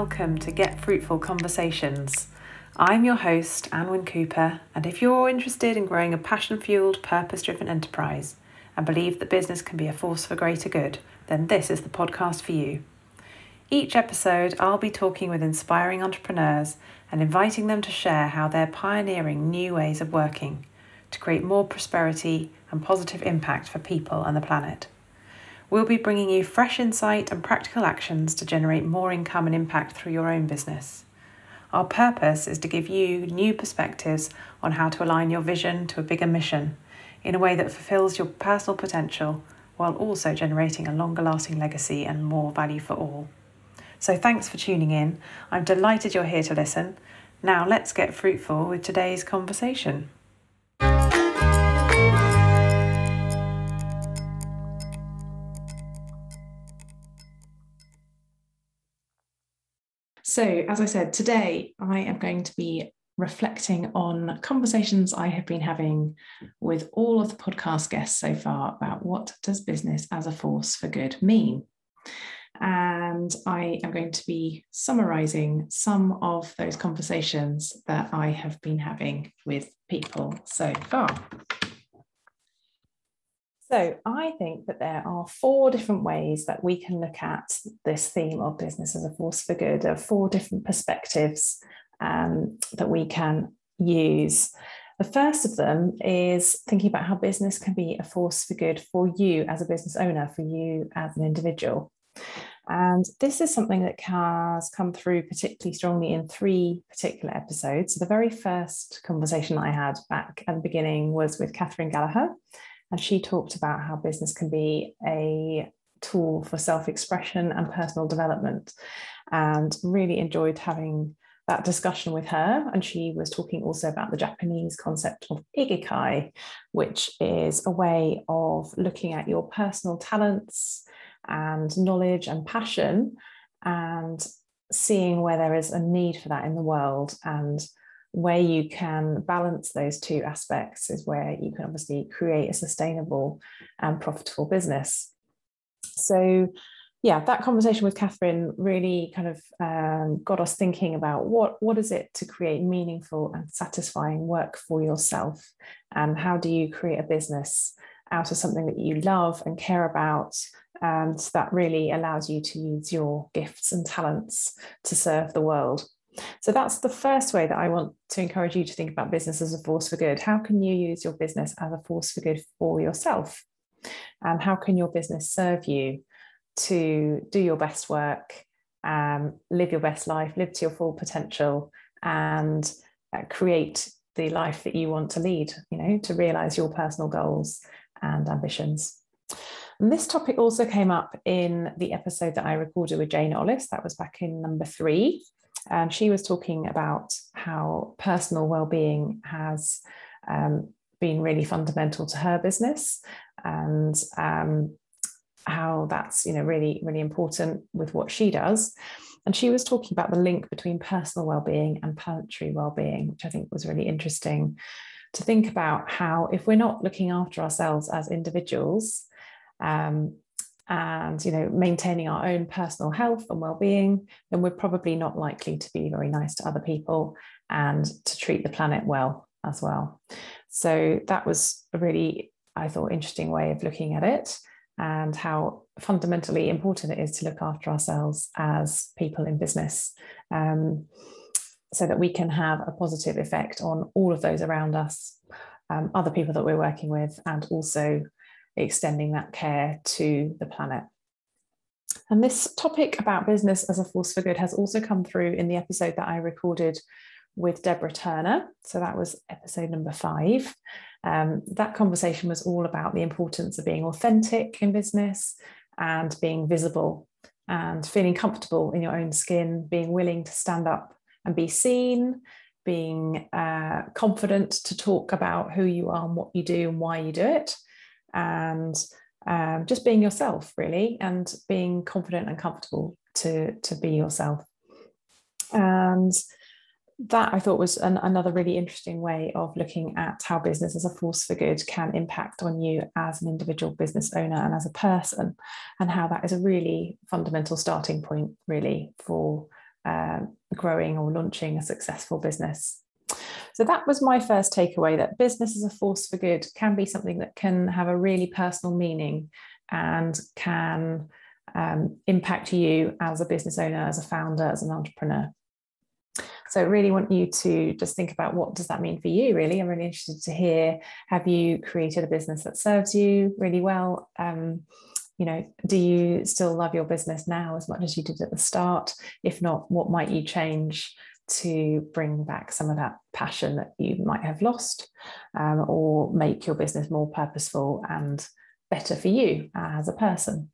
Welcome to Get Fruitful Conversations. I'm your host, Anwyn Cooper, and if you're interested in growing a passion fueled, purpose driven enterprise and believe that business can be a force for greater good, then this is the podcast for you. Each episode, I'll be talking with inspiring entrepreneurs and inviting them to share how they're pioneering new ways of working to create more prosperity and positive impact for people and the planet. We'll be bringing you fresh insight and practical actions to generate more income and impact through your own business. Our purpose is to give you new perspectives on how to align your vision to a bigger mission in a way that fulfills your personal potential while also generating a longer lasting legacy and more value for all. So, thanks for tuning in. I'm delighted you're here to listen. Now, let's get fruitful with today's conversation. So, as I said, today I am going to be reflecting on conversations I have been having with all of the podcast guests so far about what does business as a force for good mean. And I am going to be summarizing some of those conversations that I have been having with people so far. So, I think that there are four different ways that we can look at this theme of business as a force for good. There are four different perspectives um, that we can use. The first of them is thinking about how business can be a force for good for you as a business owner, for you as an individual. And this is something that has come through particularly strongly in three particular episodes. So, the very first conversation I had back at the beginning was with Catherine Gallagher, and she talked about how business can be a tool for self expression and personal development, and really enjoyed having that discussion with her. And she was talking also about the Japanese concept of ikigai, which is a way of looking at your personal talents and knowledge and passion and seeing where there is a need for that in the world and where you can balance those two aspects is where you can obviously create a sustainable and profitable business. So, yeah, that conversation with Catherine really kind of um, got us thinking about what what is it to create meaningful and satisfying work for yourself, and how do you create a business out of something that you love and care about, and that really allows you to use your gifts and talents to serve the world. So that's the first way that I want to encourage you to think about business as a force for good. How can you use your business as a force for good for yourself? And how can your business serve you to do your best work, um, live your best life, live to your full potential, and uh, create the life that you want to lead, you know, to realize your personal goals and ambitions. And this topic also came up in the episode that I recorded with Jane Ollis. That was back in number three. And she was talking about how personal well-being has um, been really fundamental to her business and um, how that's you know really really important with what she does. And she was talking about the link between personal well-being and planetary well-being which i think was really interesting to think about how if we're not looking after ourselves as individuals um, and you know maintaining our own personal health and well-being then we're probably not likely to be very nice to other people and to treat the planet well as well. So that was a really i thought interesting way of looking at it and how fundamentally important it is to look after ourselves as people in business um, so that we can have a positive effect on all of those around us um, other people that we're working with and also extending that care to the planet. And this topic about business as a force for good has also come through in the episode that I recorded with Deborah Turner. So that was episode number five. Um, that conversation was all about the importance of being authentic in business and being visible and feeling comfortable in your own skin, being willing to stand up and be seen, being uh, confident to talk about who you are and what you do and why you do it, and um, just being yourself really and being confident and comfortable to to be yourself and that I thought was an, another really interesting way of looking at how business as a force for good can impact on you as an individual business owner and as a person, and how that is a really fundamental starting point, really, for uh, growing or launching a successful business. So that was my first takeaway that business as a force for good can be something that can have a really personal meaning and can um, impact you as a business owner, as a founder, as an entrepreneur. So I really want you to just think about what does that mean for you, really. I'm really interested to hear, have you created a business that serves you really well? Um, you know, do you still love your business now as much as you did at the start? If not, what might you change to bring back some of that passion that you might have lost um, or make your business more purposeful and better for you as a person?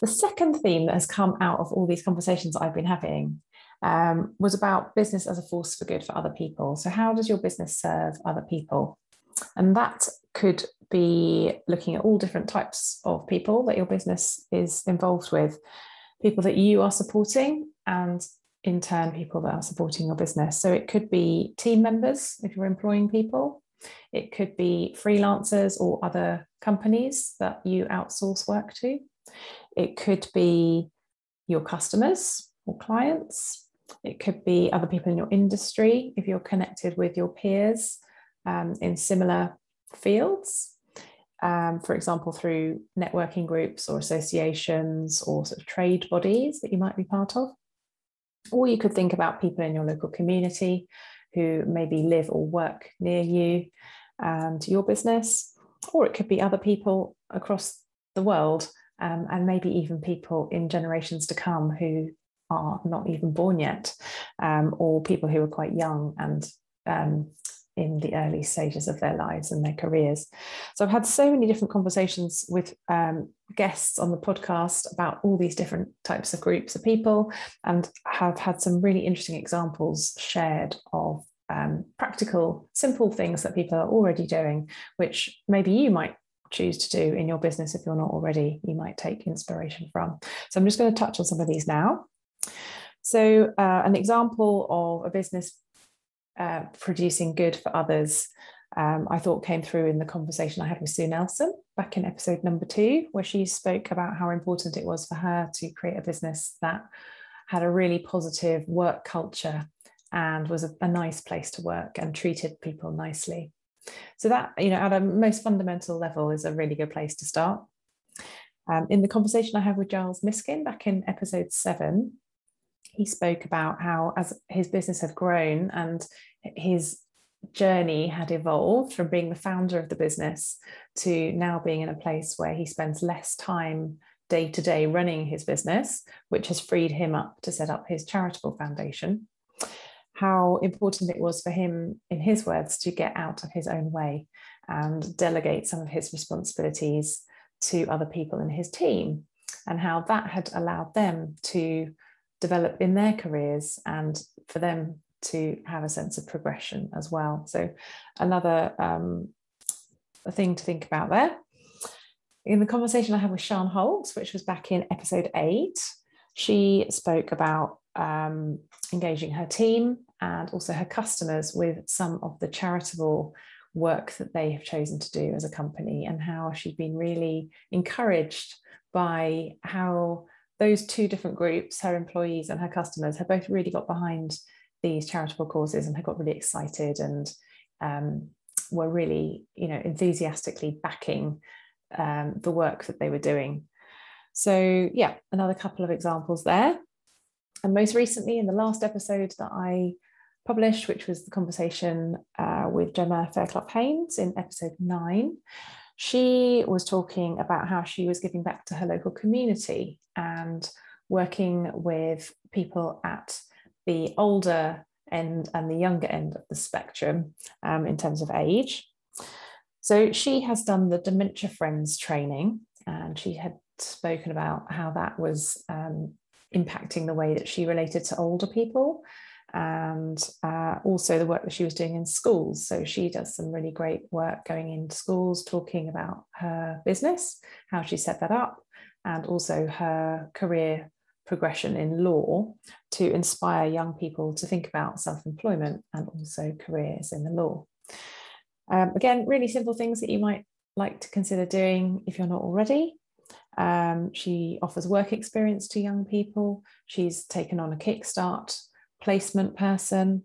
The second theme that has come out of all these conversations I've been having um, was about business as a force for good for other people. So, how does your business serve other people? And that could be looking at all different types of people that your business is involved with, people that you are supporting, and in turn, people that are supporting your business. So, it could be team members if you're employing people, it could be freelancers or other companies that you outsource work to, it could be your customers or clients, it could be other people in your industry if you're connected with your peers um, in similar fields. Um, for example, through networking groups or associations or sort of trade bodies that you might be part of. Or you could think about people in your local community who maybe live or work near you and your business. Or it could be other people across the world um, and maybe even people in generations to come who are not even born yet, um, or people who are quite young and um, in the early stages of their lives and their careers. So I've had so many different conversations with um, guests on the podcast about all these different types of groups of people and have had some really interesting examples shared of um, practical, simple things that people are already doing, which maybe you might choose to do in your business if you're not already, you might take inspiration from. So I'm just going to touch on some of these now. So, uh, an example of a business uh, producing good for others, um, I thought came through in the conversation I had with Sue Nelson back in episode number two, where she spoke about how important it was for her to create a business that had a really positive work culture and was a, a nice place to work and treated people nicely. So, that, you know, at a most fundamental level is a really good place to start. Um, in the conversation I had with Giles Miskin back in episode seven, he spoke about how as his business had grown and his journey had evolved from being the founder of the business to now being in a place where he spends less time day to day running his business, which has freed him up to set up his charitable foundation. How important it was for him, in his words, to get out of his own way and delegate some of his responsibilities to other people in his team, and how that had allowed them to develop in their careers and for them to have a sense of progression as well. So, another um, thing to think about there. In the conversation I had with Sian Holtz, which was back in episode eight, she spoke about um, engaging her team and also her customers with some of the charitable work that they have chosen to do as a company and how she'd been really encouraged by how those two different groups, her employees and her customers, have both really got behind these charitable causes and have got really excited and um, were really, you know, enthusiastically backing um, the work that they were doing. So, yeah, another couple of examples there. And most recently, in the last episode that I published, which was the conversation uh, with Gemma Fairclough Haynes in episode nine, she was talking about how she was giving back to her local community and working with people at the older end and the younger end of the spectrum um, in terms of age. So she has done the Dementia Friends training, and she had spoken about how that was um, impacting the way that she related to older people and uh, also the work that she was doing in schools. So she does some really great work going into schools, talking about her business, how she set that up, and also her career progression in law to inspire young people to think about self employment and also careers in the law. Um, again, really simple things that you might like to consider doing if you're not already. Um, she offers work experience to young people. She's taken on a Kickstart placement person,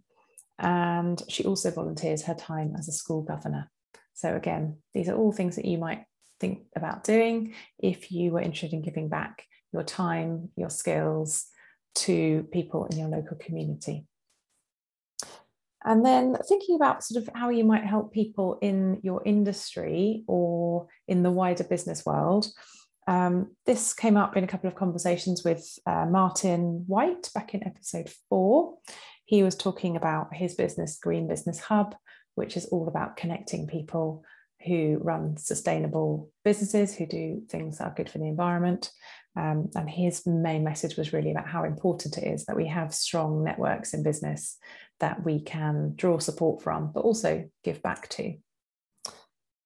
and she also volunteers her time as a school governor. So, again, these are all things that you might think about doing if you were interested in giving back your time, your skills to people in your local community. And then thinking about sort of how you might help people in your industry or in the wider business world. Um, this came up in a couple of conversations with uh, Martin White back in episode four. He was talking about his business, Green Business Hub, which is all about connecting people who run sustainable businesses, who do things that are good for the environment. Um, and his main message was really about how important it is that we have strong networks in business that we can draw support from, but also give back to.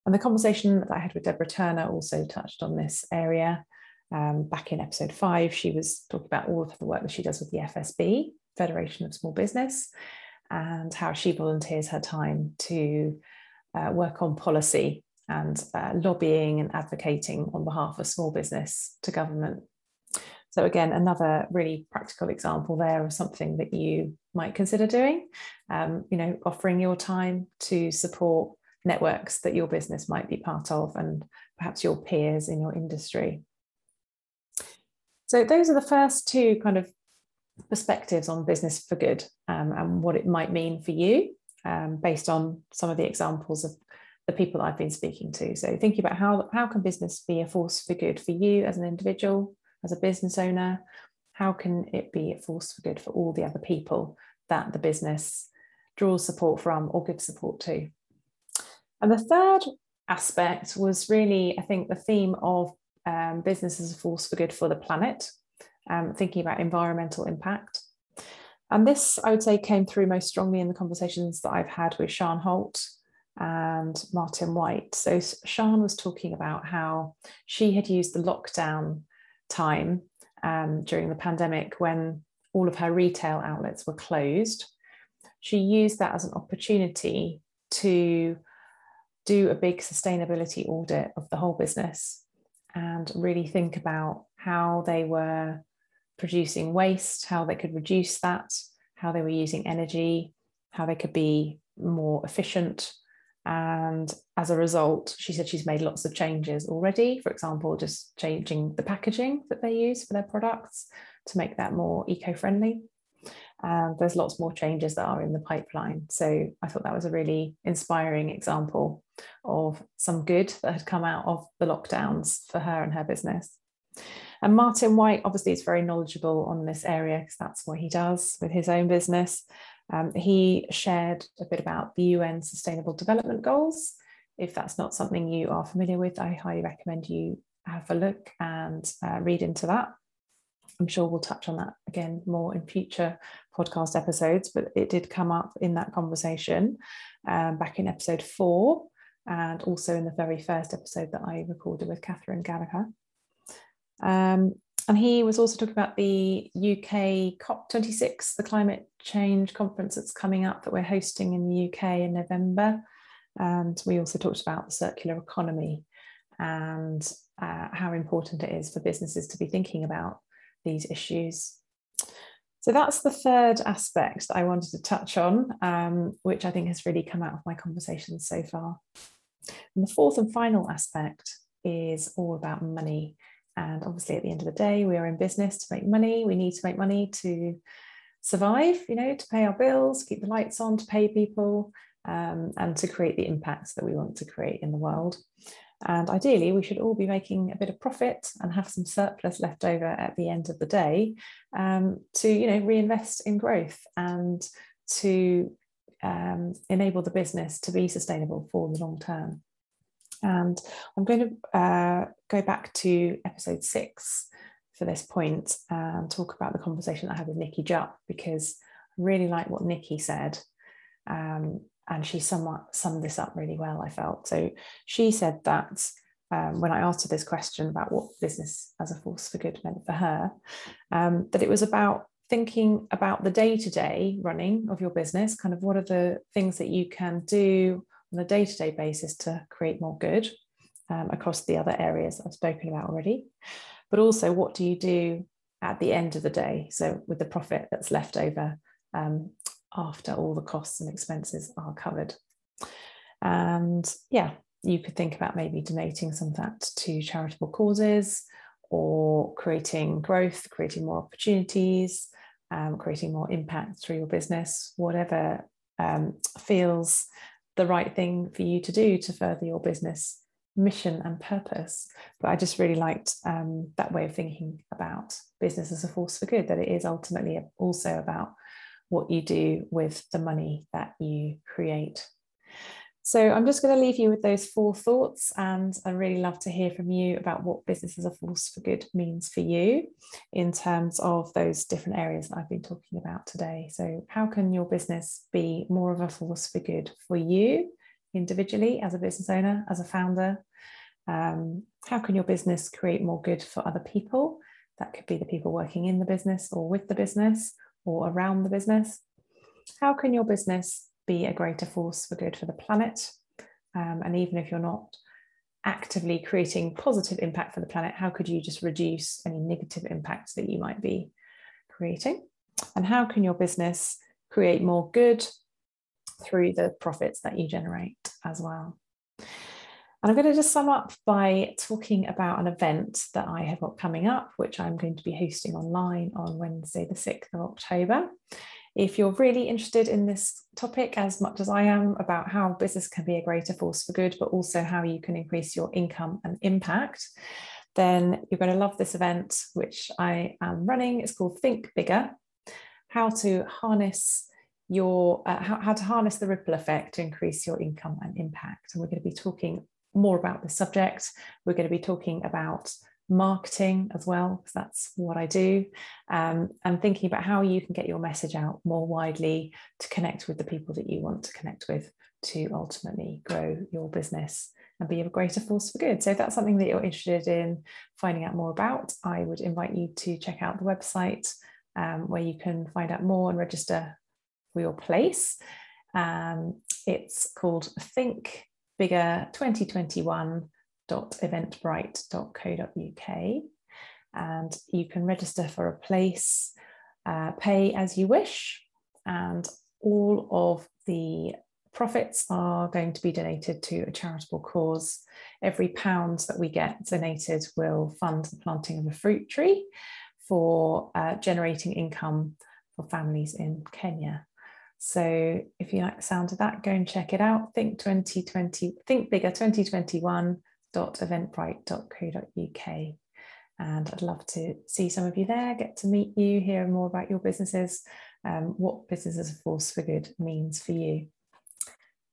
And the conversation that I had with Deborah Turner also touched on this area. Um, back in episode five, she was talking about all of the work that she does with the FSB, Federation of Small Business, and how she volunteers her time to uh, work on policy and uh, lobbying and advocating on behalf of small business to government. So again, another really practical example there of something that you might consider doing. Um, you know, offering your time to support networks that your business might be part of and perhaps your peers in your industry. So those are the first two kind of perspectives on business for good um, and what it might mean for you um, based on some of the examples of the people I've been speaking to. So thinking about how, how can business be a force for good for you as an individual, as a business owner? How can it be a force for good for all the other people that the business draws support from or gives support to? And the third aspect was really, I think, the theme of um, business as a force for good for the planet, um, thinking about environmental impact. And this, I would say, came through most strongly in the conversations that I've had with Sian Holt and Martin White. So, Sian was talking about how she had used the lockdown time um, during the pandemic when all of her retail outlets were closed. She used that as an opportunity to do a big sustainability audit of the whole business and really think about how they were producing waste, how they could reduce that, how they were using energy, how they could be more efficient. And as a result, she said she's made lots of changes already. For example, just changing the packaging that they use for their products to make that more eco friendly. And there's lots more changes that are in the pipeline. So I thought that was a really inspiring example of some good that had come out of the lockdowns for her and her business. And Martin White obviously is very knowledgeable on this area because that's what he does with his own business. Um, he shared a bit about the UN Sustainable Development Goals. If that's not something you are familiar with, I highly recommend you have a look and uh, read into that. I'm sure we'll touch on that again more in future podcast episodes, but it did come up in that conversation um, back in episode four and also in the very first episode that I recorded with Catherine Gallagher. Um, and he was also talking about the UK COP26, the climate change conference that's coming up that we're hosting in the UK in November. And we also talked about the circular economy and uh, how important it is for businesses to be thinking about these issues. So that's the third aspect that I wanted to touch on, um, which I think has really come out of my conversations so far. And the fourth and final aspect is all about money and obviously, at the end of the day, we are in business to make money. We need to make money to survive, you know, to pay our bills, keep the lights on, to pay people, um, and to create the impacts that we want to create in the world. And ideally, we should all be making a bit of profit and have some surplus left over at the end of the day um, to, you know, reinvest in growth and to um, enable the business to be sustainable for the long term. And I'm going to uh, go back to episode six for this point and talk about the conversation I had with Nikki Jupp because I really like what Nikki said. Um, and she somewhat summed this up really well, I felt. So she said that um, when I asked her this question about what business as a force for good meant for her, um, that it was about thinking about the day to day running of your business, kind of what are the things that you can do on a day to day basis to create more good um, across the other areas I've spoken about already. But also, what do you do at the end of the day? So, with the profit that's left over um, after all the costs and expenses are covered. And yeah, you could think about maybe donating some of that to charitable causes or creating growth, creating more opportunities, um, creating more impact through your business, whatever um, feels the right thing for you to do to further your business mission and purpose. But I just really liked um, that way of thinking about business as a force for good, that it is ultimately also about what you do with the money that you create. So I'm just going to leave you with those four thoughts, and I'd really love to hear from you about what business as a force for good means for you in terms of those different areas that I've been talking about today. So, how can your business be more of a force for good for you individually, as a business owner, as a founder? Um, how can your business create more good for other people? That could be the people working in the business or with the business or around the business. How can your business be a greater force for good for the planet. Um, and even if you're not actively creating positive impact for the planet, how could you just reduce any negative impacts that you might be creating? And how can your business create more good through the profits that you generate as well? And I'm going to just sum up by talking about an event that I have got coming up, which I'm going to be hosting online on Wednesday, the 6th of October. If you're really interested in this topic as much as I am about how business can be a greater force for good, but also how you can increase your income and impact, then you're going to love this event, which I am running. It's called Think Bigger How to Harness your uh, how, how to harness the ripple effect to increase your income and impact and we're going to be talking more about this subject we're going to be talking about marketing as well, because that's what I do, um, and thinking about how you can get your message out more widely to connect with the people that you want to connect with to ultimately grow your business and be a greater force for good. So if that's something that you're interested in finding out more about, I would invite you to check out the website um, where you can find out more and register for your place. Um, it's called Think Bigger 2021 www.eventbrite.co.uk and you can register for a place, uh, pay as you wish, and all of the profits are going to be donated to a charitable cause. Every pound that we get donated will fund the planting of a fruit tree for uh, generating income for families in Kenya. So if you like the sound of that, go and check it out. Think 2020, Think Bigger 2021 www.eventbrite.co.uk. And I'd love to see some of you there, get to meet you, hear more about your businesses, um, what business as a force for good means for you.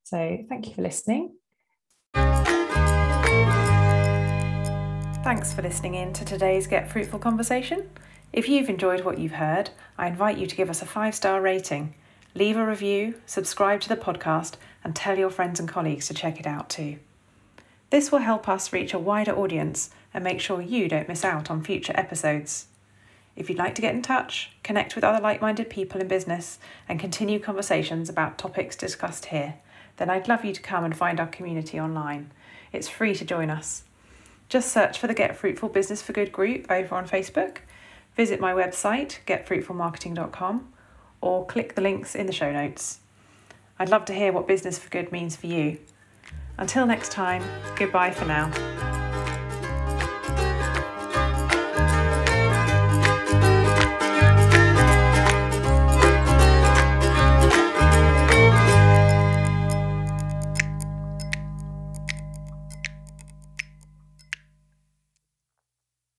So thank you for listening. Thanks for listening in to today's Get Fruitful conversation. If you've enjoyed what you've heard, I invite you to give us a five star rating, leave a review, subscribe to the podcast, and tell your friends and colleagues to check it out too. This will help us reach a wider audience and make sure you don't miss out on future episodes. If you'd like to get in touch, connect with other like minded people in business, and continue conversations about topics discussed here, then I'd love you to come and find our community online. It's free to join us. Just search for the Get Fruitful Business for Good group over on Facebook, visit my website, getfruitfulmarketing.com, or click the links in the show notes. I'd love to hear what Business for Good means for you. Until next time, goodbye for now.